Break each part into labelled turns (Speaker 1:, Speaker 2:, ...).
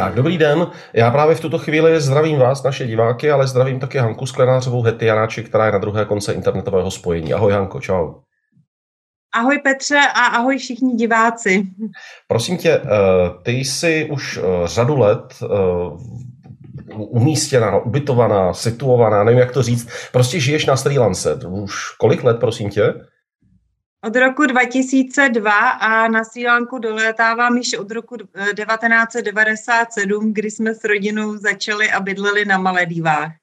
Speaker 1: Tak, dobrý den. Já právě v tuto chvíli zdravím vás, naše diváky, ale zdravím také Hanku Sklenářovou Hety Janáči, která je na druhé konce internetového spojení. Ahoj Hanko, čau.
Speaker 2: Ahoj Petře a ahoj všichni diváci.
Speaker 1: Prosím tě, eh, ty jsi už eh, řadu let eh, umístěná, ubytovaná, situovaná, nevím jak to říct, prostě žiješ na Sri Lance. Už kolik let, prosím tě?
Speaker 2: Od roku 2002 a na Sri Lanku dolétávám již od roku 1997, kdy jsme s rodinou začali a bydleli na Maledivách.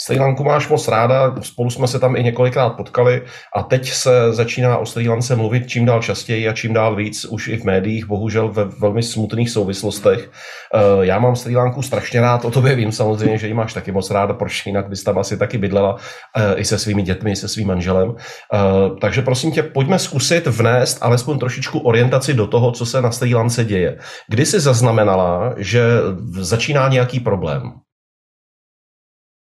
Speaker 1: Sri Lanku máš moc ráda, spolu jsme se tam i několikrát potkali a teď se začíná o Sri Lance mluvit čím dál častěji a čím dál víc, už i v médiích, bohužel ve velmi smutných souvislostech. Eh, já mám Sri Lanku strašně rád, o tobě vím samozřejmě, že ji máš taky moc ráda, proč jinak bys tam asi taky bydlela eh, i se svými dětmi, i se svým manželem. Eh, takže prosím tě, pojďme zkusit vnést alespoň trošičku orientaci do toho, co se na Sri Lance děje. Kdy jsi zaznamenala, že začíná nějaký problém?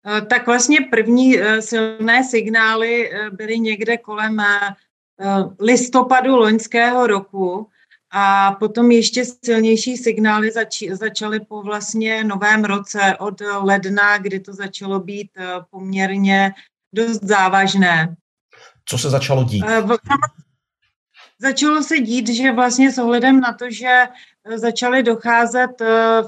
Speaker 2: Eh, tak vlastně první eh, silné signály eh, byly někde kolem listopadu loňského roku a potom ještě silnější signály zač- začaly po vlastně novém roce od ledna, kdy to začalo být poměrně dost závažné.
Speaker 1: Co se začalo dít?
Speaker 2: Začalo se dít, že vlastně s ohledem na to, že začaly docházet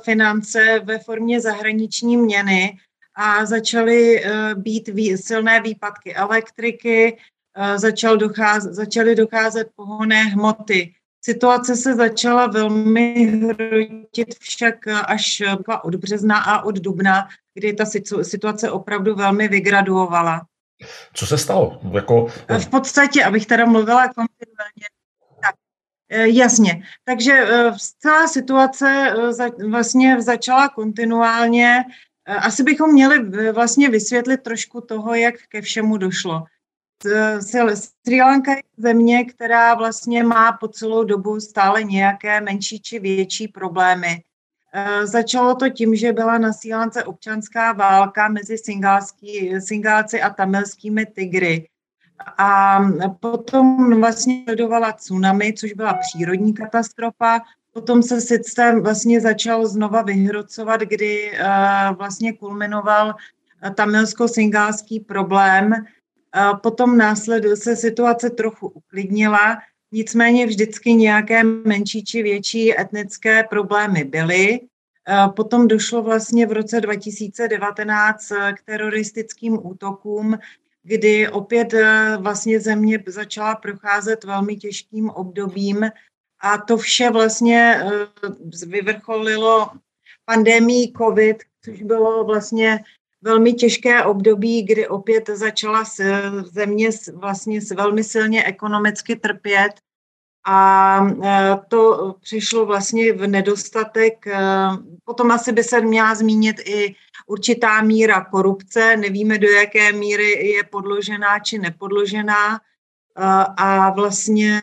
Speaker 2: finance ve formě zahraniční měny, a začaly eh, být silné výpadky elektriky, eh, začal docházet, začaly docházet pohonné hmoty. Situace se začala velmi hrotit však až od března a od dubna, kdy ta situace opravdu velmi vygraduovala.
Speaker 1: Co se stalo? Jako...
Speaker 2: V podstatě, abych teda mluvila kontinuálně, tak eh, jasně. Takže celá situace vlastně začala kontinuálně Eh, asi bychom měli eh, vlastně vysvětlit trošku toho, jak ke všemu došlo. Sri Lanka je země, která vlastně má po celou dobu stále nějaké menší či větší problémy. Eh, začalo to tím, že byla na Sri Lance občanská válka mezi Singálci a tamilskými tygry. A potom vlastně sledovala tsunami, což byla přírodní katastrofa, Potom se systém vlastně začal znova vyhrocovat, kdy uh, vlastně kulminoval uh, tamilsko-singálský problém. Uh, potom následuje se situace trochu uklidnila, nicméně vždycky nějaké menší či větší etnické problémy byly. Potom došlo vlastně v roce 2019 k teroristickým útokům, kdy opět vlastně země začala procházet velmi těžkým obdobím a to vše vlastně eh, vyvrcholilo pandemii COVID, což bylo vlastně velmi těžké období, kdy opět začala země vlastně velmi silně ekonomicky trpět a eh, to přišlo vlastně v nedostatek. Eh, potom asi by se měla zmínit i určitá míra korupce. Nevíme, do jaké míry je podložená či nepodložená. A vlastně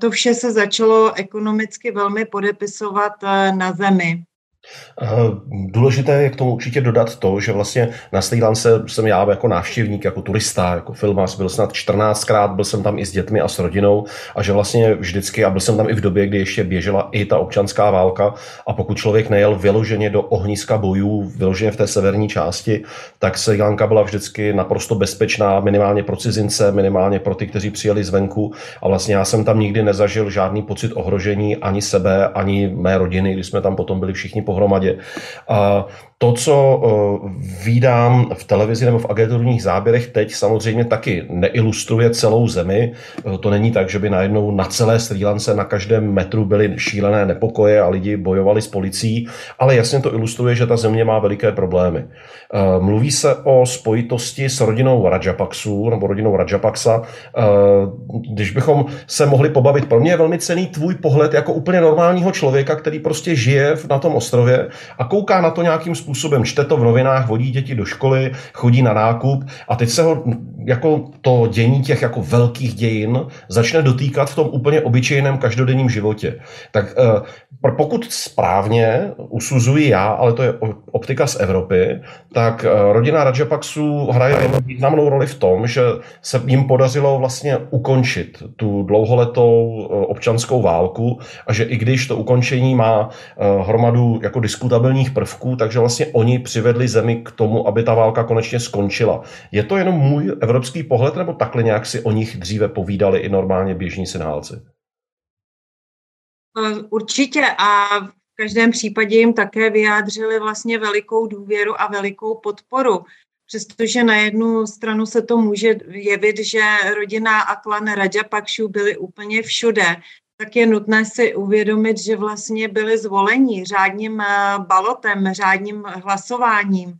Speaker 2: to vše se začalo ekonomicky velmi podepisovat eh, na zemi.
Speaker 1: Důležité je k tomu určitě dodat to, že vlastně na Sri Lance jsem já jako návštěvník, jako turista, jako filmař, byl snad 14krát, byl jsem tam i s dětmi a s rodinou a že vlastně vždycky, a byl jsem tam i v době, kdy ještě běžela i ta občanská válka a pokud člověk nejel vyloženě do ohniska bojů, vyloženě v té severní části, tak Sri Lanka byla vždycky naprosto bezpečná, minimálně pro cizince, minimálně pro ty, kteří přijeli zvenku. A vlastně já jsem tam nikdy nezažil žádný pocit ohrožení ani sebe, ani mé rodiny, když jsme tam potom byli všichni po pohromadě. A to, co uh, výdám v televizi nebo v agenturních záběrech teď samozřejmě taky neilustruje celou zemi. Uh, to není tak, že by najednou na celé Sri Lance na každém metru byly šílené nepokoje a lidi bojovali s policií, ale jasně to ilustruje, že ta země má veliké problémy. Uh, mluví se o spojitosti s rodinou Rajapaksu nebo rodinou Rajapaksa. Když bychom se mohli pobavit, pro mě je velmi cený tvůj pohled jako úplně normálního člověka, který prostě žije na tom ostrově a kouká na to nějakým způsobem, čte to v novinách, vodí děti do školy, chodí na nákup a teď se ho jako to dění těch jako velkých dějin začne dotýkat v tom úplně obyčejném každodenním životě. Tak eh, pokud správně usuzuji já, ale to je optika z Evropy, tak eh, rodina Rajapaksu hraje významnou roli v tom, že se jim podařilo vlastně ukončit tu dlouholetou občanskou válku a že i když to ukončení má hromadu jako diskutabilních prvků, takže vlastně oni přivedli zemi k tomu, aby ta válka konečně skončila. Je to jenom můj evropský pohled, nebo takhle nějak si o nich dříve povídali i normálně běžní synálci?
Speaker 2: Určitě a v každém případě jim také vyjádřili vlastně velikou důvěru a velikou podporu. Přestože na jednu stranu se to může jevit, že rodina a klan Rajapakšu byli úplně všude, tak je nutné si uvědomit, že vlastně byli zvoleni řádním eh, balotem, řádním hlasováním.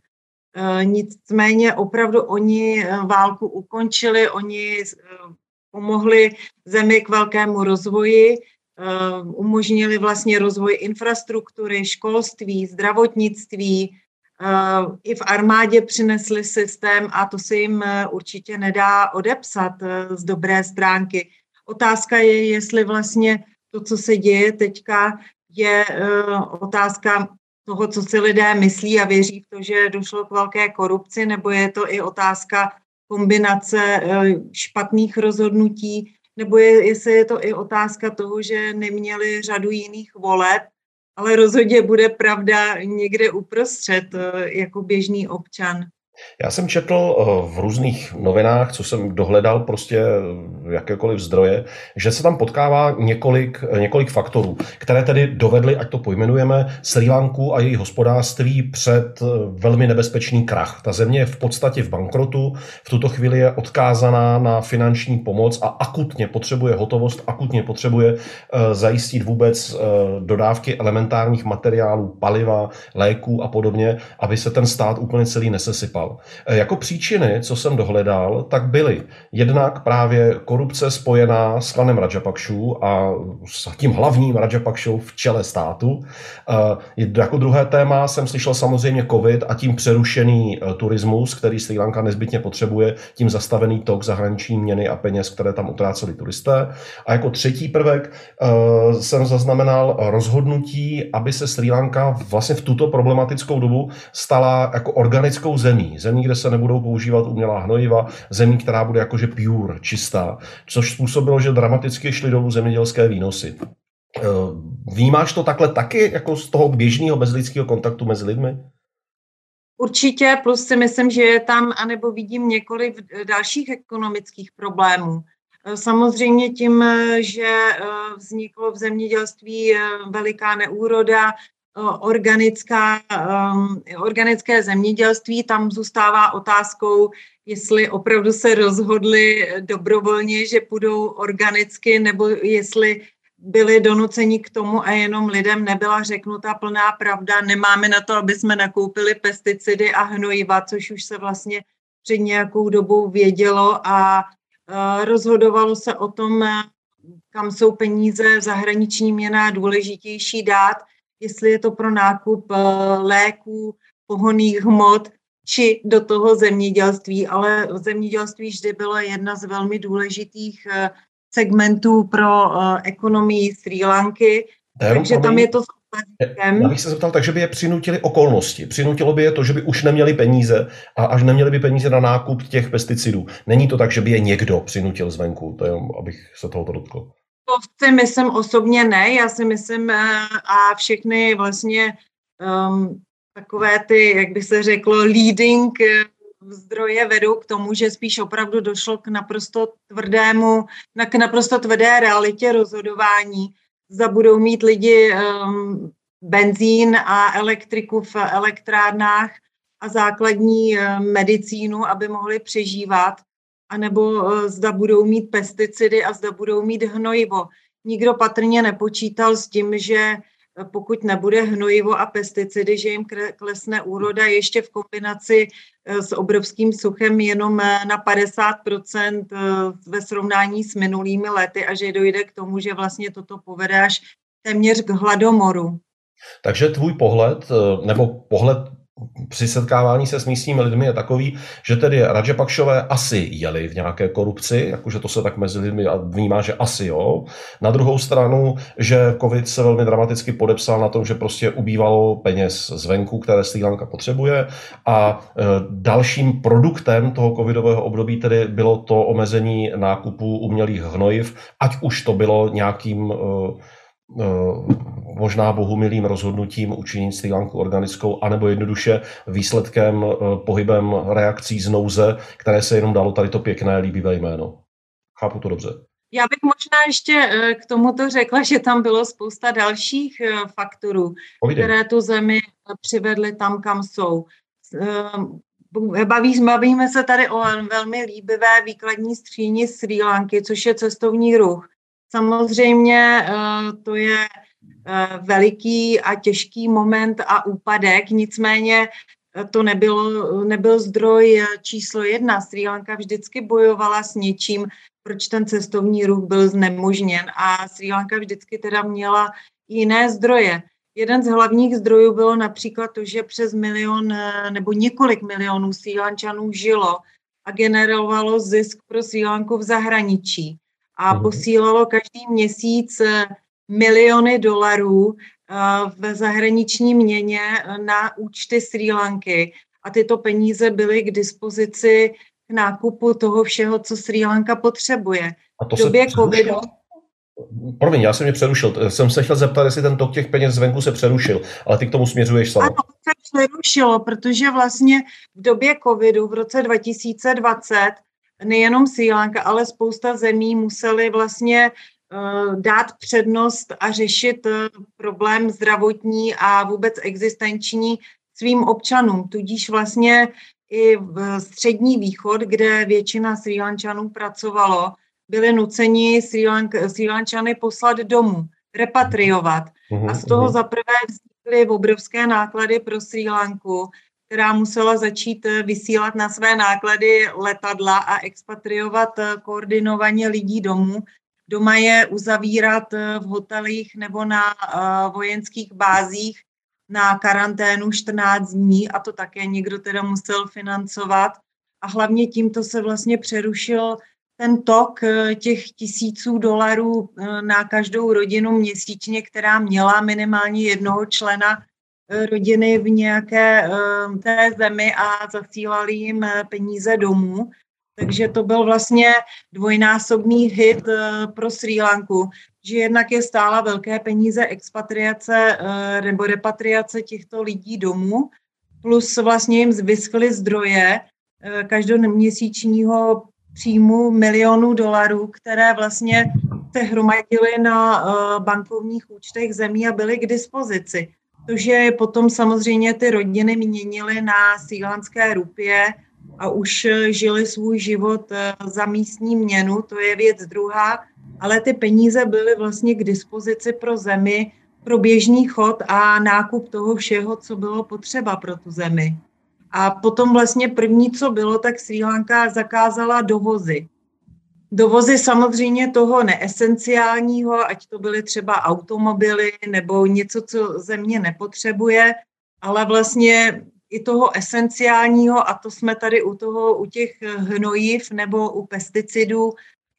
Speaker 2: Eh, nicméně opravdu oni eh, válku ukončili, oni pomohli zemi k velkému rozvoji, umožnili vlastně rozvoj infrastruktury, školství, zdravotnictví, i v armádě přinesli systém a to se jim určitě nedá odepsat z dobré stránky. Otázka je, jestli vlastně to, co se děje teďka, je otázka toho, co si lidé myslí a věří v to, že došlo k velké korupci, nebo je to i otázka kombinace uh, špatných rozhodnutí, nebo je, jestli je to i otázka toho, že neměli řadu jiných voleb, ale rozhodně bude pravda někde uprostřed uh, jako běžný občan.
Speaker 1: Já jsem četl eh, v různých novinách, co jsem dohledal prostě jakékoliv zdroje, že se tam potkává několik, několik faktorů, které tedy dovedly, ať to pojmenujeme, Sri Lanku a její hospodářství před eh, velmi nebezpečný krach. Ta země je v podstatě v bankrotu, v tuto chvíli je odkázaná na finanční pomoc a akutně potřebuje hotovost, akutně potřebuje eh, zajistit vůbec dodávky elementárních materiálů, paliva, léků a podobně, aby se ten stát úplně celý nesesypal zmiňoval. E, jako příčiny, co jsem dohledal, tak byly jednak právě korupce spojená s klanem Rajapakšů a s tím hlavním Rajapakšou v čele státu. E, jako druhé téma jsem slyšel samozřejmě covid a tím přerušený e, turismus, který Sri Lanka nezbytně potřebuje, tím zastavený tok zahraniční měny a peněz, které tam utráceli turisté. A jako třetí prvek jsem zaznamenal rozhodnutí, aby se Sri Lanka vlastně v tuto problematickou dobu stala jako organickou zemí zemí, kde se nebudou používat umělá hnojiva, zemí, která bude jakože pure, čistá, což způsobilo, že dramaticky šly dolů zemědělské výnosy. Eh, vnímáš to takhle taky, jako z toho běžného bezlidského kontaktu mezi lidmi?
Speaker 2: Určitě, plus si myslím, že je tam, anebo vidím několik dalších ekonomických problémů. Eh, samozřejmě tím, eh, že vzniklo v zemědělství veliká neúroda, organická, um, organické zemědělství, tam zůstává otázkou, jestli opravdu se rozhodli dobrovolně, že půjdou organicky, nebo jestli byli donuceni k tomu a jenom lidem nebyla řeknuta plná pravda. Nemáme na to, aby jsme nakoupili pesticidy a hnojiva, což už se vlastně před nějakou dobou vědělo a rozhodovalo se o tom, kam jsou peníze v zahraniční měna důležitější dát jestli je to pro nákup eh, léků, pohoných hmot, či do toho zemědělství, ale zemědělství vždy bylo jedna z velmi důležitých eh, segmentů pro eh, ekonomii Sri Lanky, takže tam je to s
Speaker 1: já bych se zeptal, takže by je přinutili okolnosti. Přinutilo by je to, že by už neměli peníze a až neměli by peníze na nákup těch pesticidů. Není to tak, že by je někdo přinutil zvenku, to je, abych se tohoto dotkl.
Speaker 2: To si myslím osobně ne, já si myslím eh, a všechny vlastně um, takové ty, jak by se řeklo, leading eh, zdroje vedou k tomu, že spíš opravdu došlo k naprosto tvrdému, k naprosto tvrdé realitě rozhodování. Zda budou mít lidi um, benzín a elektriku v elektrárnách a základní um, medicínu, aby mohli přežívat anebo eh, zda budou mít pesticidy a zda budou mít hnojivo. Nikdo patrně nepočítal s tím, že eh, pokud nebude hnojivo a pesticidy, že jim klesne úroda ještě v kombinaci eh, s obrovským suchem jenom na 50% ve srovnání s minulými lety a že dojde k tomu, že vlastně toto povede až téměř k hladomoru.
Speaker 1: Takže tvůj pohled, nebo pohled při setkávání se s místními lidmi je takový, že tedy Rajapakšové asi jeli v nějaké korupci, jakože to se tak mezi lidmi vnímá, že asi jo. Na druhou stranu, že covid se velmi dramaticky podepsal na tom, že prostě ubývalo peněz zvenku, které Sri Lanka potřebuje a e, dalším produktem toho covidového období tedy bylo to omezení nákupu umělých hnojiv, ať už to bylo nějakým e, možná bohumilým rozhodnutím učinit Sri Lanku organickou, anebo jednoduše výsledkem, eh, pohybem reakcí z nouze, které se jenom dalo tady to pěkné, líbivé jméno. Chápu to dobře.
Speaker 2: Já bych možná ještě eh, k tomuto řekla, že tam bylo spousta dalších faktorů, Povídej. které tu zemi přivedly tam, kam jsou. Baví, bavíme se tady o velmi líbivé výkladní skříni Sri Lanky, což je cestovní ruch. Samozřejmě eh, to je eh, veliký a těžký moment a úpadek, nicméně eh, to nebylo, nebyl zdroj číslo jedna. Sri Lanka vždycky bojovala s něčím, proč ten cestovní ruch byl znemožněn a Sri Lanka vždycky teda měla jiné zdroje. Jeden z hlavních zdrojů bylo například to, že přes milion nebo několik milionů Sri Lančanů žilo a generovalo zisk pro Sri Lanku v zahraničí a mhm. posílalo každý měsíc eh, miliony dolarů eh, v zahraniční měně eh, na účty Sri Lanky a tyto peníze byly k dispozici k nákupu toho všeho, co Sri Lanka potřebuje.
Speaker 1: A to v době covidu... Promiň, já jsem mě přerušil. Jsem se chtěl zeptat, jestli ten tok těch peněz zvenku se přerušil, ale ty k tomu směřuješ sama.
Speaker 2: Ano, se přerušilo, protože vlastně v době covidu v roce 2020 nejenom Sri Lanka, ale spousta zemí museli vlastně uh, dát přednost a řešit uh, problém zdravotní a vůbec existenční svým občanům. Tudíž vlastně i v střední východ, kde většina Sri Lančanů pracovalo, byli nuceni Sri, Lank, Sri Lančany poslat domů, repatriovat. Mhm, a z toho mhm. zaprvé vznikly obrovské náklady pro Sri Lanku, která musela začít eh, vysílat na své náklady letadla a expatriovat eh, koordinovaně lidí domů. Doma je uzavírat eh, v hotelích nebo na vojenských bázích na karanténu 14 dní a to také někdo teda musel financovat. A hlavně tímto se vlastně přerušil ten tok těch tisíců dolarů na každou rodinu měsíčně, která měla minimálně jednoho člena rodiny v nějaké eh, té zemi a zasílali jim eh, peníze domů. Takže to byl vlastně dvojnásobný hit eh, pro Sri Lanku, že jednak je stála velké peníze expatriace nebo repatriace těchto lidí domů, plus vlastně jim zvyskly zdroje každoměsíčního příjmu milionů dolarů, které vlastně se hromadily na bankovních účtech zemí a byly k dispozici. To, že potom samozřejmě ty rodiny měnily na sílanské rupie a už žili svůj život eh, za místní měnu, to je věc druhá, ale ty peníze byly vlastně k dispozici pro zemi, pro běžný chod a nákup toho všeho, co bylo potřeba pro tu zemi. A potom vlastně první, co bylo, tak Sri Lanka zakázala dovozy. Dovozy samozřejmě toho neesenciálního, ať to byly třeba automobily nebo něco, co země nepotřebuje, ale vlastně i toho esenciálního, a to jsme tady u toho, u těch hnojiv nebo u pesticidů,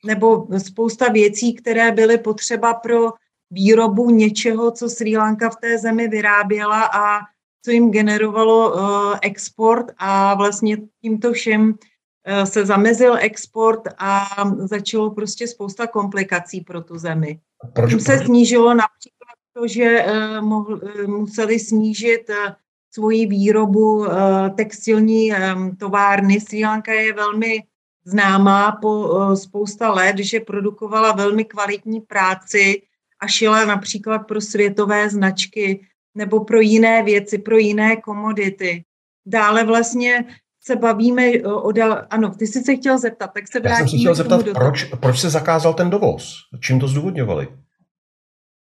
Speaker 2: nebo spousta věcí, které byly potřeba pro výrobu něčeho, co Sri Lanka v té zemi vyráběla a co jim generovalo uh, export a vlastně tímto všem Eh, se zamezil export a začalo prostě spousta komplikací pro tu zemi. Proč, Tím se proč? snížilo například to, že uh, mohl, uh, museli snížit svoji výrobu textilní továrny. Sri Lanka je velmi známá po spousta let, že produkovala velmi kvalitní práci a šila například pro světové značky nebo pro jiné věci, pro jiné komodity. Dále vlastně se bavíme o dal... Ano, ty jsi se chtěl zeptat, tak se vrátíme.
Speaker 1: Já jsem se chtěl zeptat, proč, proč se zakázal ten dovoz? Čím to zdůvodňovali?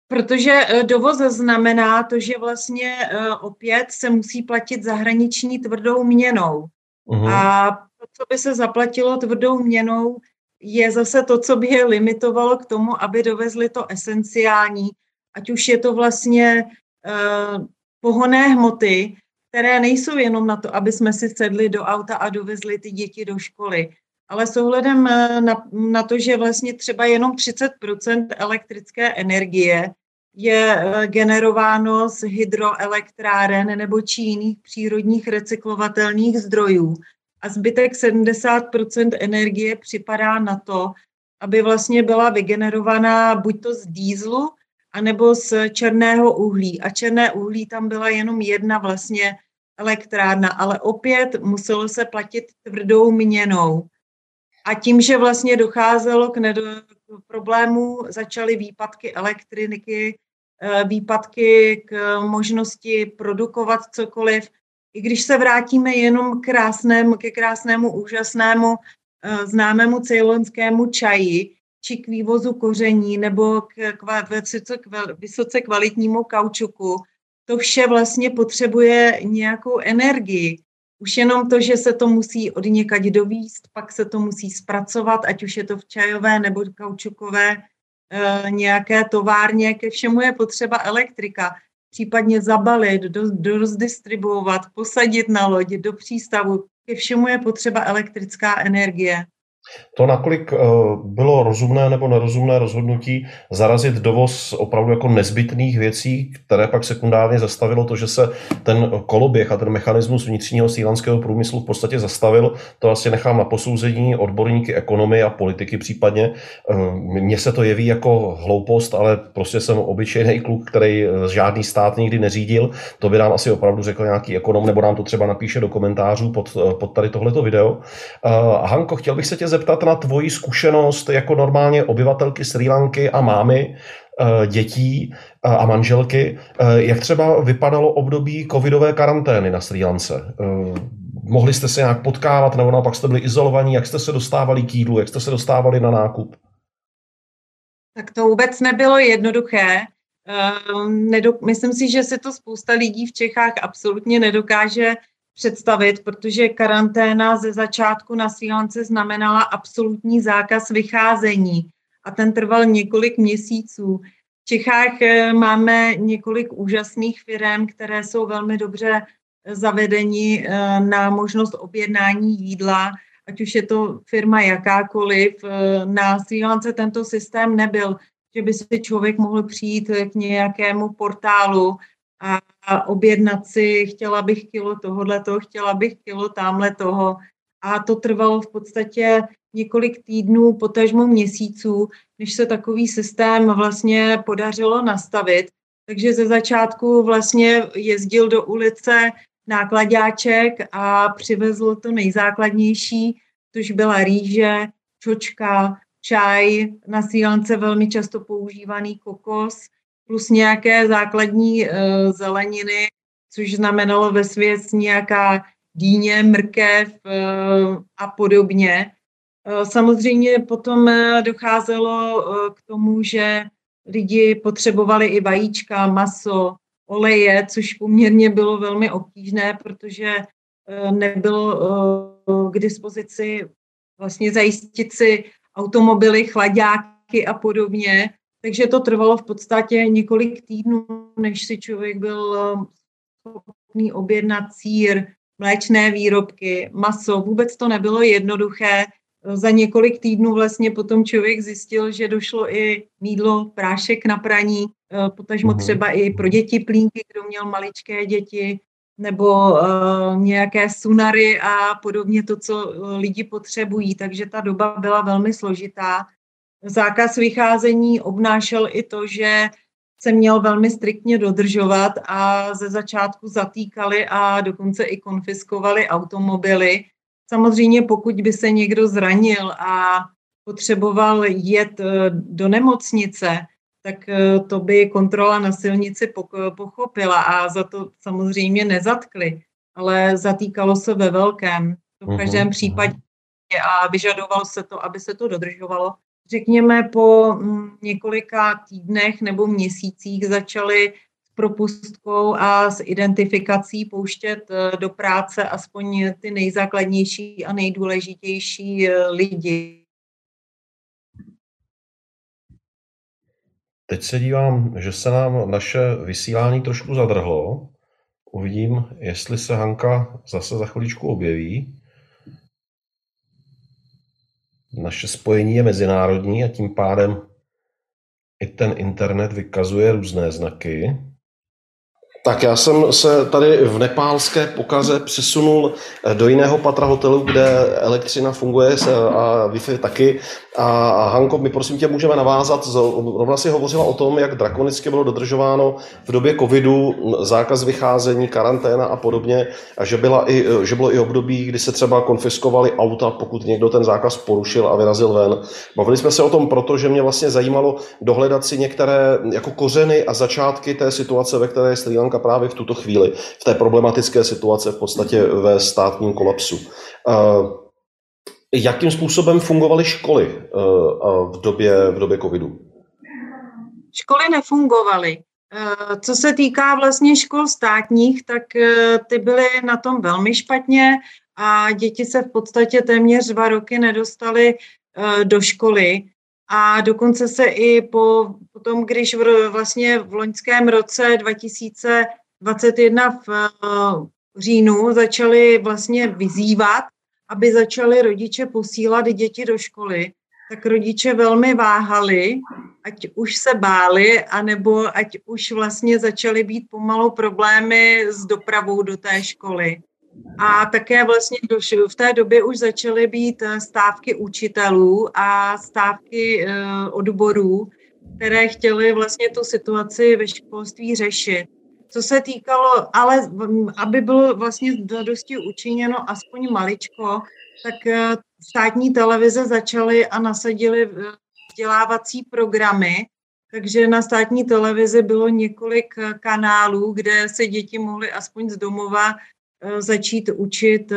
Speaker 2: Protože e, dovoz znamená to, že vlastně e, opět se musí platit zahraniční tvrdou měnou. Uh-huh. A to, co by se zaplatilo tvrdou měnou, je zase to, co by je limitovalo k tomu, aby dovezli to esenciální, ať už je to vlastně uh, pohonné hmoty, které nejsou jenom na to, aby jsme si sedli do auta a dovezli ty děti do školy, ale s ohledem eh, na, na to, že vlastně třeba jenom 30% elektrické energie je eh, generováno z hydroelektráren nebo či jiných přírodních recyklovatelných zdrojů a zbytek 70% energie připadá na to, aby vlastně byla vygenerovaná buď to z dýzlu, anebo z černého uhlí. A černé uhlí tam byla jenom jedna vlastně elektrárna, ale opět muselo se platit tvrdou měnou. A tím, že vlastně docházelo k, nedo- k problému, začaly výpadky elektriniky, eh, výpadky k možnosti produkovat cokoliv. I když se vrátíme jenom krásnému, ke krásnému, úžasnému, eh, známému ceylonskému čaji, či k vývozu koření nebo k, k vysoce kvalitnímu kaučuku, to vše vlastně potřebuje nějakou energii. Už jenom to, že se to musí od někať dovíst, pak se to musí zpracovat, ať už je to v čajové nebo kaučukové e, nějaké továrně, ke všemu je potřeba elektrika. Případně zabalit, do, do rozdistribuovat, posadit na loď, do přístavu. Ke všemu je potřeba elektrická energie.
Speaker 1: To, nakolik eh, bylo rozumné nebo nerozumné rozhodnutí zarazit dovoz opravdu jako nezbytných věcí, které pak sekundárně zastavilo to, že se ten koloběh a ten mechanismus vnitřního sílanského průmyslu v podstatě zastavil, to vlastně nechám na posouzení odborníky ekonomie a politiky případně. Eh, mně se to jeví jako hloupost, ale prostě jsem obyčejný kluk, který eh, žádný stát nikdy neřídil. To by nám asi opravdu řekl nějaký ekonom, nebo nám to třeba napíše do komentářů pod, pod tady tohleto video. Hanko, chtěl bych se tě zeptat na tvoji zkušenost jako normálně obyvatelky Sri Lanky a mámy eh, dětí eh, a manželky. Eh, jak třeba vypadalo období covidové karantény na Sri Lance? Mohli jste se nějak potkávat, nebo naopak jste byli izolovaní? Jak jste se dostávali k jídlu? Jak jste se dostávali na nákup?
Speaker 2: Tak to vůbec nebylo jednoduché. Myslím si, že se to spousta lidí v Čechách absolutně nedokáže představit, protože karanténa ze začátku na Sri Lance znamenala absolutní zákaz vycházení a ten trval několik měsíců. V Čechách eh, máme několik úžasných firm, které jsou velmi dobře eh, zavedeni eh, na možnost objednání jídla, ať už je to firma jakákoliv. Na Sri Lance tento systém nebyl, že by si člověk mohl přijít k nějakému portálu a objednat si, chtěla bych kilo tohohle toho, chtěla bych kilo tamhle toho. A to trvalo v podstatě několik týdnů, potažmo měsíců, než se takový systém vlastně podařilo nastavit. Takže ze začátku vlastně jezdil do ulice nákladáček a přivezl to nejzákladnější, což byla rýže, čočka, čaj, na sílance velmi často používaný kokos, plus nějaké základní uh, zeleniny, což znamenalo ve svět nějaká dýně, mrkev uh, a podobně. Uh, samozřejmě potom docházelo k tomu, že lidi potřebovali i vajíčka, maso, oleje, což poměrně bylo velmi obtížné, protože nebylo k dispozici vlastně zajistit si automobily, chladáky a podobně. Takže to trvalo v podstatě několik týdnů, než si člověk byl um, schopný objednat sír, mléčné výrobky, maso. Vůbec to nebylo jednoduché. Za několik týdnů vlastně potom člověk zjistil, že došlo i mídlo, prášek na praní, eh, potažmo mhm. třeba i pro děti plínky, kdo měl maličké děti, nebo uh, nějaké sunary a podobně to, co eh, lidi potřebují. Takže ta doba byla velmi složitá. Zákaz vycházení obnášel i to, že se měl velmi striktně dodržovat a ze začátku zatýkali a dokonce i konfiskovali automobily. Samozřejmě pokud by se někdo zranil a potřeboval jet eh, do nemocnice, tak eh, to by kontrola na silnici pochopila a za to samozřejmě nezatkli, ale zatýkalo se ve velkém. V mhm, každém případě a vyžadovalo se to, aby se to dodržovalo řekněme, po mm, několika týdnech nebo měsících začali s propustkou a s identifikací pouštět eh, do práce aspoň ty nejzákladnější a nejdůležitější eh, lidi.
Speaker 1: Teď se dívám, že se nám naše vysílání trošku zadrhlo. Uvidím, jestli se Hanka zase za chviličku objeví. Naše spojení je mezinárodní a tím pádem i ten internet vykazuje různé znaky. Tak já jsem se tady v nepálské pokaze přesunul eh, do jiného patra hotelu, kde elektřina funguje a Wi-Fi taky. A Hanko, my prosím tě můžeme navázat, rovna si hovořila o tom, jak drakonicky bylo dodržováno v době covidu zákaz vycházení, karanténa a podobně, a že, byla i, že bylo i období, kdy se třeba konfiskovali auta, pokud někdo ten zákaz porušil a vyrazil ven. Bavili jsme se o tom proto, že mě vlastně zajímalo dohledat si některé jako kořeny a začátky té situace, ve které je Sri Lanka právě v tuto chvíli, v té problematické situace v podstatě ve státním kolapsu. Jakým způsobem fungovaly školy eh, v době, v době covidu?
Speaker 2: Školy nefungovaly. Eh, co se týká vlastně škol státních, tak eh, ty byly na tom velmi špatně a děti se v podstatě téměř dva roky nedostaly do školy. A dokonce se i po, po tom, když v, vlastně v loňském roce 2021 v říjnu začali vlastně vyzývat aby začali rodiče posílat děti do školy, tak rodiče velmi váhali, ať už se báli, anebo ať už vlastně začaly být pomalu problémy s dopravou do té školy. A také vlastně v té době už začaly být eh, stávky učitelů a stávky eh, odborů, které chtěly vlastně tu situaci ve školství řešit. Co se týkalo, ale aby bylo vlastně dosti učiněno aspoň maličko, tak eh, státní televize začaly a nasadili eh, vzdělávací programy, takže na státní televizi bylo několik kanálů, kde se děti mohly aspoň z domova začít učit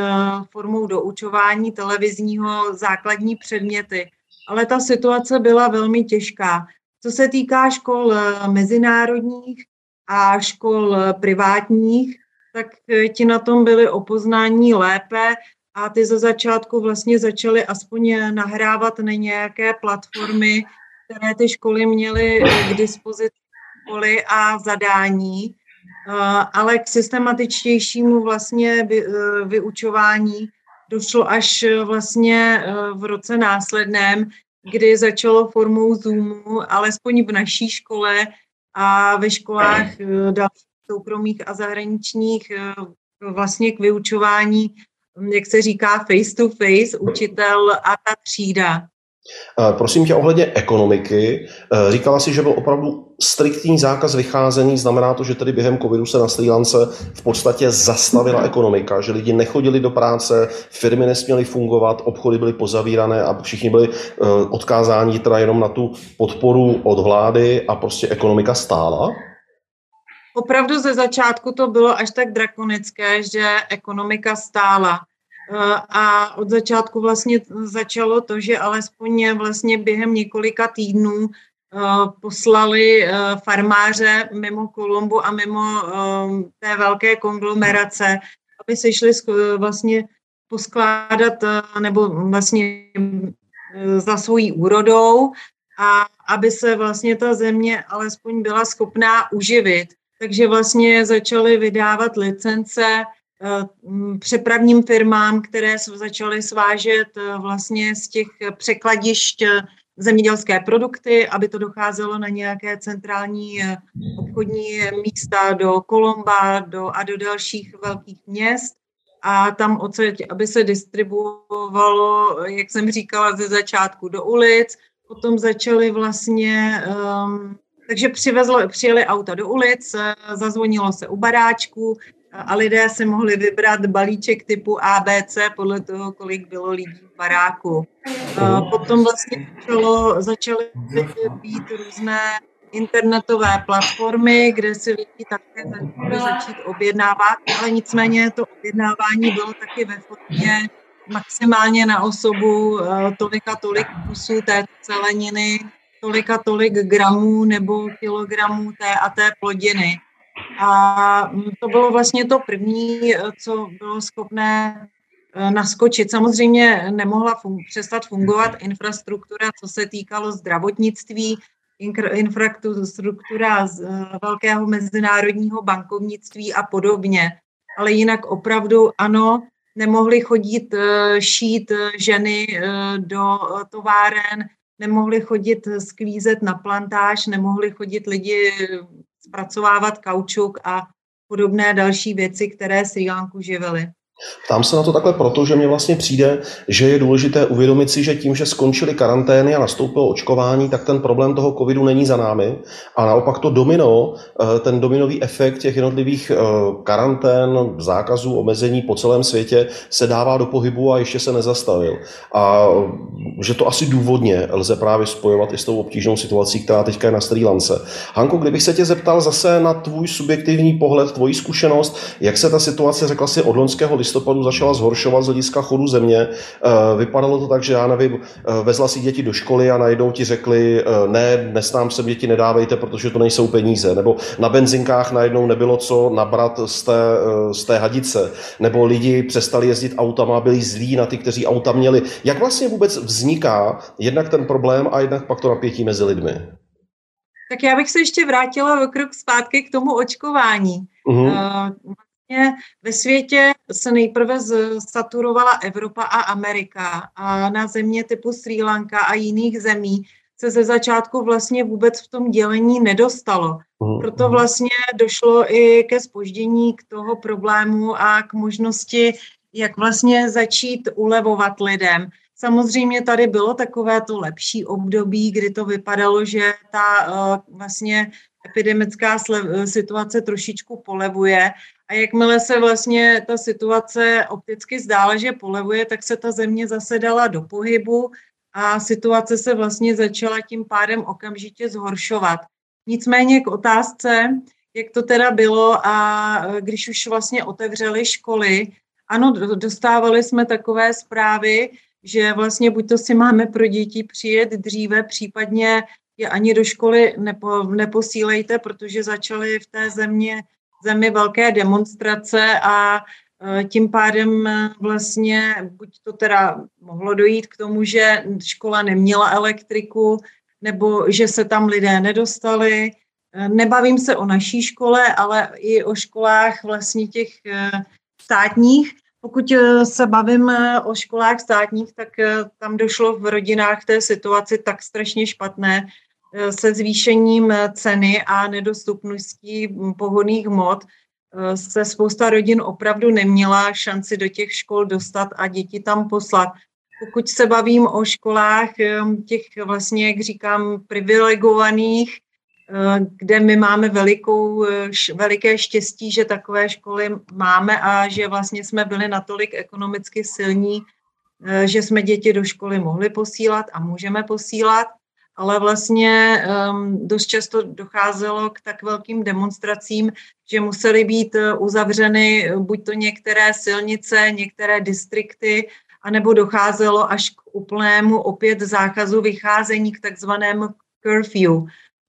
Speaker 2: formou doučování televizního základní předměty. Ale ta situace byla velmi těžká. Co se týká škol mezinárodních, a škol privátních, tak eh, ti na tom byli o poznání lépe a ty za začátku vlastně začaly aspoň nahrávat na nějaké platformy, které ty školy měly k dispozici školy a zadání, eh, ale k systematičtějšímu vlastně eh, vyučování došlo až vlastně v roce následném, kdy začalo formou Zoomu, alespoň v naší škole, a ve školách dalších soukromých a zahraničních vlastně k vyučování, jak se říká, face to face, učitel a ta třída.
Speaker 1: Prosím tě ohledně ekonomiky. Eh, říkala si, že byl opravdu striktní zákaz vycházení. Znamená to, že tedy během covidu se na Sri Lance v podstatě zastavila ekonomika, že lidi nechodili do práce, firmy nesměly fungovat, obchody byly pozavírané a všichni byli eh, odkázáni teda jenom na tu podporu od vlády a prostě ekonomika stála?
Speaker 2: Opravdu ze začátku to bylo až tak drakonické, že ekonomika stála. A od začátku vlastně začalo to, že alespoň vlastně během několika týdnů poslali farmáře mimo Kolumbu a mimo té velké konglomerace, aby se šli vlastně poskládat nebo vlastně za svojí úrodou a aby se vlastně ta země alespoň byla schopná uživit. Takže vlastně začali vydávat licence Eh, přepravním firmám, které začaly svážet eh, vlastně z těch překladišť eh, zemědělské produkty, aby to docházelo na nějaké centrální obchodní místa do Kolomba do, a do dalších velkých měst. A tam odsaď, aby se distribuovalo, jak jsem říkala, ze začátku do ulic. Potom začaly vlastně, um, takže přivezlo, přijeli auta do ulic, zazvonilo se u baráčku, a lidé si mohli vybrat balíček typu ABC podle toho, kolik bylo lidí v baráku. A potom vlastně začalo, začaly být různé internetové platformy, kde si lidi také mohli začít objednávat, ale nicméně to objednávání bylo taky ve formě maximálně na osobu eh, tolika tolik kusů té celeniny, tolika tolik gramů nebo kilogramů té a té plodiny. A mm, to bylo vlastně to první, eh, co bylo schopné eh, naskočit. Samozřejmě nemohla fun- přestat fungovat infrastruktura, co se týkalo zdravotnictví, infrastruktura z velkého mezinárodního bankovnictví a podobně. Ale jinak opravdu ano, nemohly chodit šít ženy do továren, nemohli chodit sklízet na plantáž, nemohli chodit lidi zpracovávat kaučuk a podobné další věci, které Sri Lanku živily.
Speaker 1: Tam se na to takhle proto, že mně vlastně přijde, že je důležité uvědomit si, že tím, že skončily karantény a nastoupilo očkování, tak ten problém toho covidu není za námi. A naopak to domino, eh, ten dominový efekt těch jednotlivých eh, karantén, zákazů, omezení po celém světě se dává do pohybu a ještě se nezastavil. A že to asi důvodně lze právě spojovat i s tou obtížnou situací, která teďka je na Sri Lance. Hanko, kdybych se tě zeptal zase na tvůj subjektivní pohled, tvoji zkušenost, jak se ta situace, řekla si, od loňského listopadu začala zhoršovat z hlediska chodu země. Eh, vypadalo to tak, že já nevím, eh, vezla si děti do školy a najednou ti řekli, eh, ne, dnes nám se děti nedávejte, protože to nejsou peníze. Nebo na benzinkách najednou nebylo co nabrat z té, z té hadice. Nebo lidi přestali jezdit autama, byli zlí na ty, kteří auta měli. Jak vlastně vůbec vzniká jednak ten problém a jednak pak to napětí mezi lidmi?
Speaker 2: Tak já bych se ještě vrátila o krok zpátky k tomu očkování. Vlastně ve světě se nejprve saturovala Evropa a Amerika a na země typu Sri Lanka a jiných zemí se ze začátku vlastně vůbec v tom dělení nedostalo. Mhm, Proto vlastně došlo i ke spoždění k toho problému a k možnosti, jak vlastně začít ulevovat lidem. Samozřejmě tady bylo takové to lepší období, kdy to vypadalo, že ta uh, vlastně epidemická situace trošičku polevuje a jakmile se vlastně ta situace opticky zdála, že polevuje, tak se ta země zase dala do pohybu a situace se vlastně začala tím pádem okamžitě zhoršovat. Nicméně k otázce, jak to teda bylo a když už vlastně otevřeli školy, ano, dostávali jsme takové zprávy, že vlastně buď to si máme pro děti přijet dříve, případně je ani do školy nepo, neposílejte, protože začaly v té země zemi velké demonstrace a e, tím pádem e, vlastně buď to teda mohlo dojít k tomu, že škola neměla elektriku, nebo že se tam lidé nedostali. E, nebavím se o naší škole, ale i o školách vlastně těch státních. Pokud se bavím o školách státních, tak tam došlo v rodinách té situaci tak strašně špatné, se zvýšením eh, ceny a nedostupností hm, pohodných hmot eh, se spousta rodin opravdu neměla šanci do těch škol dostat a děti tam poslat. Pokud se bavím o školách hm, těch vlastně, jak říkám, privilegovaných, kde my máme velikou, veliké štěstí, že takové školy máme a že vlastně jsme byli natolik ekonomicky silní, že jsme děti do školy mohli posílat a můžeme posílat ale vlastně um, dost často docházelo k tak velkým demonstracím, že musely být eh, uzavřeny eh, buď to některé silnice, některé distrikty, anebo docházelo až k úplnému opět zákazu vycházení k takzvanému curfew.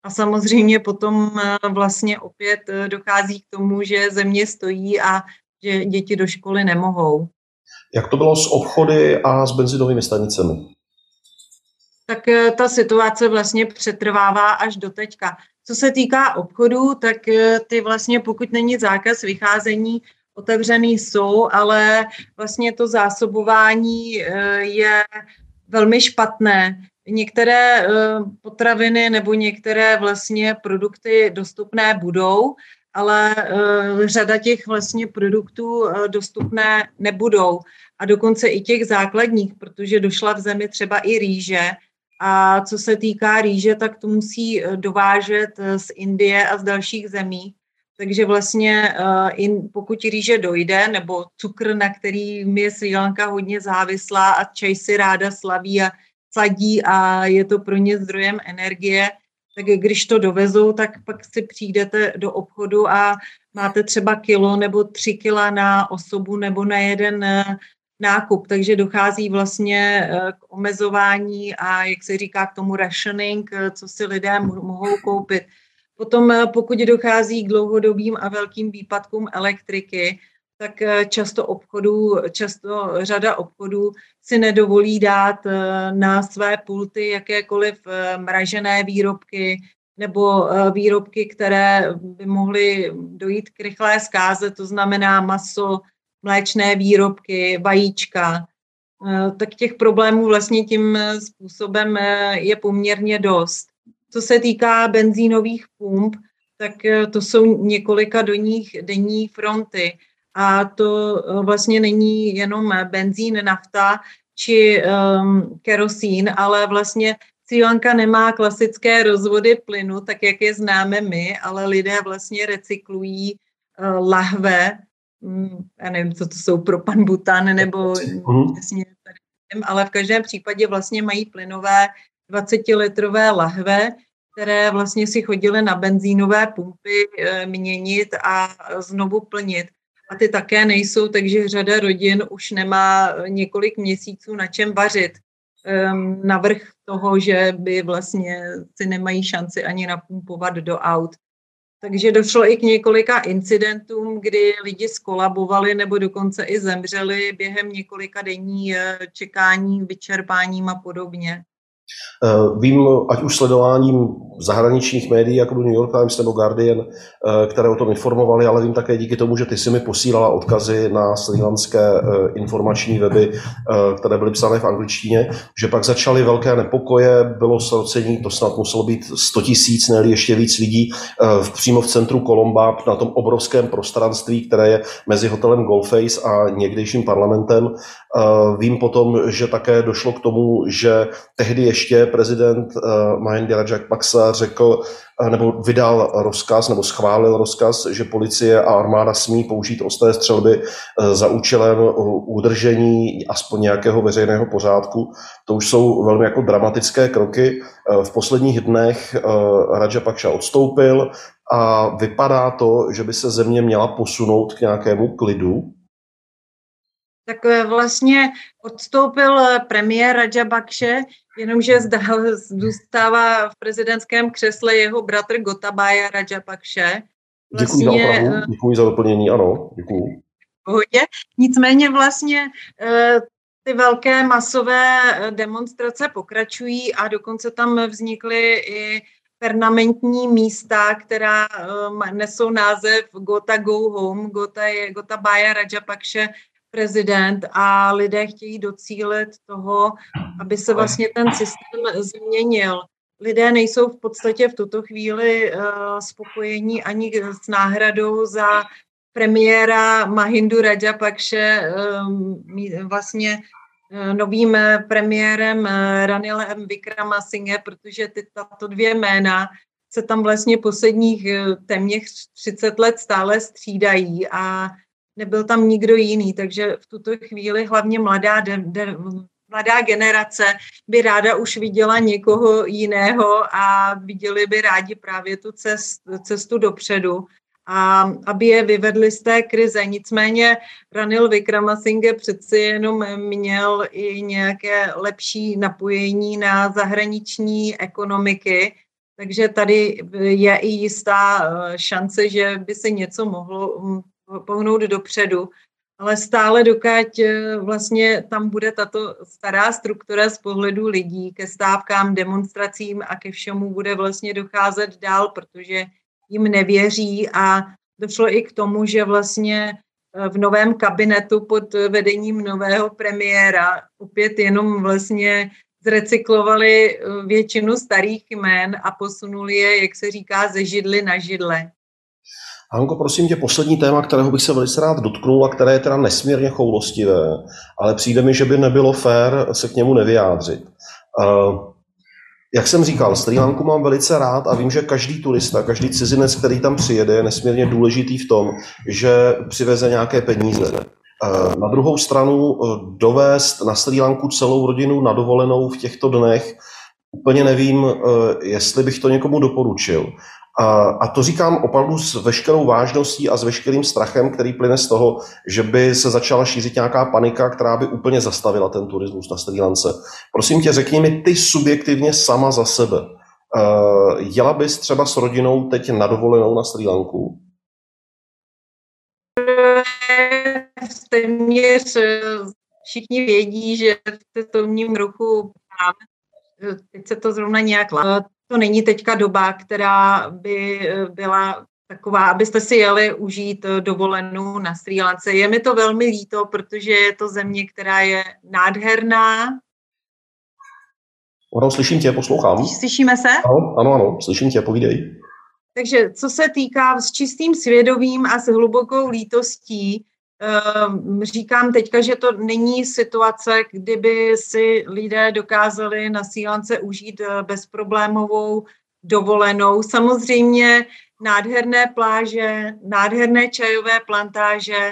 Speaker 2: A samozřejmě potom eh, vlastně opět dochází k tomu, že země stojí a že děti do školy nemohou.
Speaker 1: Jak to bylo s obchody a s benzinovými stanicemi?
Speaker 2: Tak eh, ta situace vlastně přetrvává až do teďka. Co se týká obchodu, tak eh, ty vlastně, pokud není zákaz vycházení, otevřený jsou, ale vlastně to zásobování eh, je velmi špatné. Některé potraviny nebo některé vlastně produkty dostupné budou, ale řada těch vlastně produktů dostupné nebudou. A dokonce i těch základních, protože došla v zemi třeba i rýže, a co se týká rýže, tak to musí eh, dovážet eh, z Indie a z dalších zemí. Takže vlastně uh, pokud rýže dojde, nebo cukr, na který je Sri Lanka hodně závislá a čaj si ráda slaví a sadí a je to pro ně zdrojem energie, tak když to dovezou, tak pak si přijdete do obchodu a máte třeba kilo nebo tři kila na osobu nebo na jeden nákup, takže dochází vlastně eh, k omezování a, jak se říká, k tomu rationing, eh, co si lidé mohou koupit. Potom, eh, pokud dochází k dlouhodobým a velkým výpadkům elektriky, tak často obchodů, často řada obchodů si nedovolí dát na své pulty jakékoliv mražené výrobky nebo výrobky, které by mohly dojít k rychlé zkáze, to znamená maso, mléčné výrobky, vajíčka. Tak těch problémů vlastně tím způsobem je poměrně dost. Co se týká benzínových pump, tak to jsou několika denních, denní fronty a to eh, vlastně není jenom benzín, nafta či um, kerosín, ale vlastně Sri Lanka nemá klasické rozvody plynu, tak jak je známe my, ale lidé vlastně recyklují uh, lahve, já nevím, co to jsou, pro pan butan, nebo přesně, ale v každém případě vlastně mají plynové 20-litrové lahve, které vlastně si chodily na benzínové pumpy e, měnit a znovu plnit a ty také nejsou, takže řada rodin už nemá několik měsíců na čem vařit. Um, navrh toho, že by vlastně si nemají šanci ani napumpovat do aut. Takže došlo i k několika incidentům, kdy lidi skolabovali nebo dokonce i zemřeli během několika denní eh, čekání, vyčerpáním a podobně.
Speaker 1: Eh, vím, ať už sledováním zahraničních médií, jako New York Times nebo Guardian, eh, které o tom informovali, ale vím také díky tomu, že ty si mi posílala odkazy na srílanské eh, informační weby, které byly psané v angličtině, že pak začaly velké nepokoje, bylo srocení, to snad muselo být 100 tisíc, ne ještě víc lidí, přímo v centru Kolomba, na tom obrovském prostranství, které je mezi hotelem Goldface a někdejším parlamentem. Vím potom, že také došlo k tomu, že tehdy ještě prezident Mahendra Rajapaksa řekl, nebo vydal rozkaz, nebo schválil rozkaz, že policie a armáda smí použít ostré střelby za účelem udržení aspoň nějakého veřejného pořádku. To už jsou velmi jako dramatické kroky. V posledních dnech Rajapaksa odstoupil a vypadá to, že by se země měla posunout k nějakému klidu,
Speaker 2: tak eh, vlastně odstoupil eh, premiér Rajabakše, jenomže zůstává v prezidentském křesle jeho bratr Gotabaya Rajapakše.
Speaker 1: Vlastně, děkuji za opravu, eh, děkuji za doplnění, ano, děkuji.
Speaker 2: Pohodě. Nicméně vlastně ty velké masové demonstrace pokračují a dokonce tam vznikly i permanentní místa, která nesou název Gota Go Home, Gota je Gota Baya Rajapakše prezident a lidé chtějí docílit toho, aby se vlastně ten systém změnil. Lidé nejsou v podstatě v tuto chvíli uh, spokojení ani s náhradou za premiéra Mahindu Rajapakše, um, vlastně uh, novým premiérem Ranilem Vikramasinghe, protože ty, tato dvě jména se tam vlastně posledních téměř 30 let stále střídají a nebyl tam nikdo jiný, takže v tuto chvíli hlavně mladá, de, de, mladá generace by ráda už viděla někoho jiného a viděli by rádi právě tu cest, cestu dopředu a aby je vyvedli z té krize. Nicméně Ranil Vikramasinghe přeci jenom měl i nějaké lepší napojení na zahraniční ekonomiky, takže tady je i jistá eh, šance, že by se něco mohlo hm, pohnout dopředu, ale stále dokud eh, vlastně tam bude tato stará struktura z pohledu lidí ke stávkám, demonstracím a ke všemu bude vlastně docházet dál, protože jim nevěří a došlo i k tomu, že vlastně eh, v novém kabinetu pod vedením nového premiéra opět jenom vlastně zrecyklovali eh, většinu starých jmén a posunuli je, jak se říká, ze židly na židle.
Speaker 1: Hanko, prosím tě, poslední téma, kterého bych se velice rád dotknul a které je teda nesmírně choulostivé, ale přijde mi, že by nebylo fér se k němu nevyjádřit. Uh, jak jsem říkal, Sri Lanku mám velice rád a vím, že každý turista, každý cizinec, který tam přijede, je nesmírně důležitý v tom, že přiveze nějaké peníze. Na druhou stranu dovést na Sri Lanku celou rodinu na dovolenou v těchto dnech, úplně nevím, jestli bych to někomu doporučil. A to říkám opravdu s veškerou vážností a s veškerým strachem, který plyne z toho, že by se začala šířit nějaká panika, která by úplně zastavila ten turismus na Sri Lance. Prosím tě, řekni mi ty subjektivně sama za sebe. Uh, jela bys třeba s rodinou teď na dovolenou na Sri Lanku?
Speaker 2: téměř všichni vědí, že v cestovním ruchu teď se to zrovna nějak to není teďka doba, která by byla taková, abyste si jeli užít dovolenou na Sri Lance. Je mi to velmi líto, protože je to země, která je nádherná,
Speaker 1: ano, slyším tě, poslouchám.
Speaker 2: Slyšíme se?
Speaker 1: Ano, ano, ano, slyším tě, povídej.
Speaker 2: Takže co se týká s čistým svědomím a s hlubokou lítostí, říkám teďka, že to není situace, kdyby si lidé dokázali na sílance užít eh, bezproblémovou dovolenou. Samozřejmě nádherné pláže, nádherné čajové plantáže,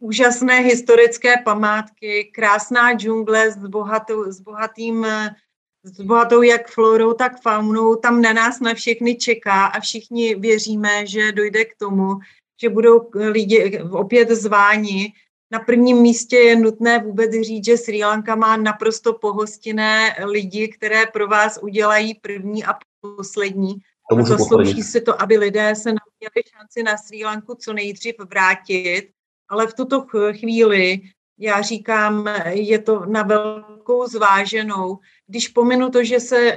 Speaker 2: úžasné historické památky, krásná džungle s, bohatou, s bohatým eh, s bohatou jak florou, tak faunou, tam na nás na všechny čeká a všichni věříme, že dojde k tomu, že budou lidi opět zváni. Na prvním místě je nutné vůbec říct, že Sri Lanka má naprosto pohostinné lidi, které pro vás udělají první a poslední. To zaslouží se to, aby lidé se měli šanci na Sri Lanku co nejdřív vrátit, ale v tuto chvíli já říkám, je to na velkou zváženou. Když pominu to, že se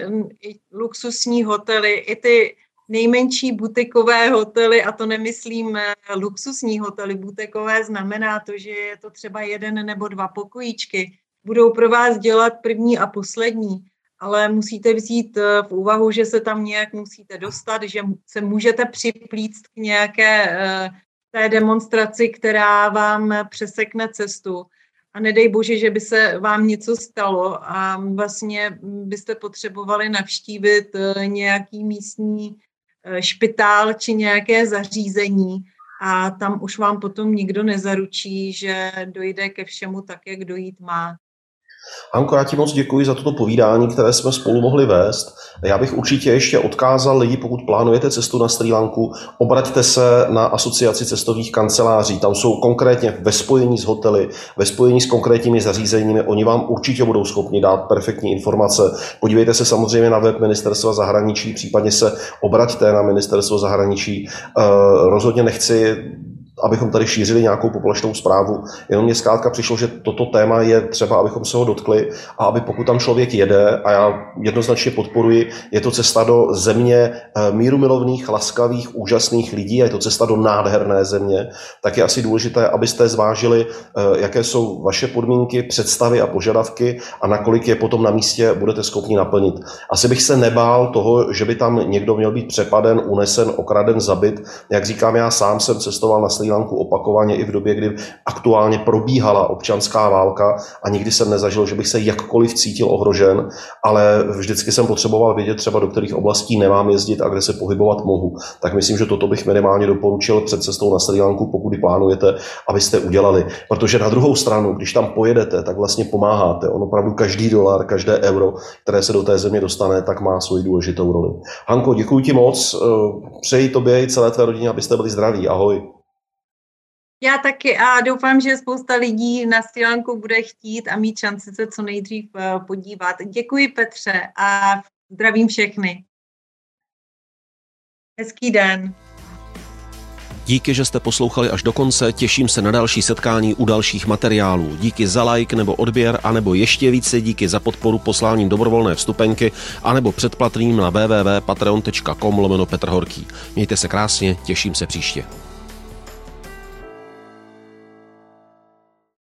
Speaker 2: luxusní hotely, i ty nejmenší butikové hotely, a to nemyslím eh, luxusní hotely, butikové znamená to, že je to třeba jeden nebo dva pokojíčky, budou pro vás dělat první a poslední, ale musíte vzít eh, v úvahu, že se tam nějak musíte dostat, že se můžete připlíct k nějaké eh, té demonstraci, která vám přesekne cestu. A nedej bože, že by se vám něco stalo a vlastně byste potřebovali navštívit nějaký místní špitál či nějaké zařízení a tam už vám potom nikdo nezaručí, že dojde ke všemu tak, jak dojít má.
Speaker 1: Hanko, já ti moc děkuji za toto povídání, které jsme spolu mohli vést. Já bych určitě ještě odkázal lidi, pokud plánujete cestu na Sri Lanku, obraťte se na asociaci cestovních kanceláří. Tam jsou konkrétně ve spojení s hotely, ve spojení s konkrétními zařízeními. Oni vám určitě budou schopni dát perfektní informace. Podívejte se samozřejmě na web ministerstva zahraničí, případně se obraťte na ministerstvo zahraničí. Eh, rozhodně nechci abychom tady šířili nějakou populačnou zprávu. Jenom mě zkrátka přišlo, že toto téma je třeba, abychom se ho dotkli a aby pokud tam člověk jede, a já jednoznačně podporuji, je to cesta do země eh, míru milovných, laskavých, úžasných lidí a je to cesta do nádherné země, tak je asi důležité, abyste zvážili, eh, jaké jsou vaše podmínky, představy a požadavky a nakolik je potom na místě budete schopni naplnit. Asi bych se nebál toho, že by tam někdo měl být přepaden, unesen, okraden, zabit. Jak říkám, já sám jsem cestoval na Lanku opakovaně i v době, kdy aktuálně probíhala občanská válka a nikdy jsem nezažil, že bych se jakkoliv cítil ohrožen, ale vždycky jsem potřeboval vědět třeba, do kterých oblastí nemám jezdit a kde se pohybovat mohu. Tak myslím, že toto bych minimálně doporučil před cestou na Sri Lanku, pokud plánujete, abyste udělali. Protože na druhou stranu, když tam pojedete, tak vlastně pomáháte. On opravdu každý dolar, každé euro, které se do té země dostane, tak má svoji důležitou roli. Hanko, děkuji ti moc. Přeji tobě i celé tvé rodině, abyste byli zdraví. Ahoj.
Speaker 2: Já taky a doufám, že spousta lidí na Sri bude chtít a mít šanci se co nejdřív eh, podívat. Děkuji Petře a zdravím všechny. Hezký den.
Speaker 3: Díky, že jste poslouchali až do konce, těším se na další setkání u dalších materiálů. Díky za like nebo odběr, anebo ještě více díky za podporu posláním dobrovolné vstupenky, anebo předplatným na www.patreon.com lomeno Petr Horký. Mějte se krásně, těším se příště.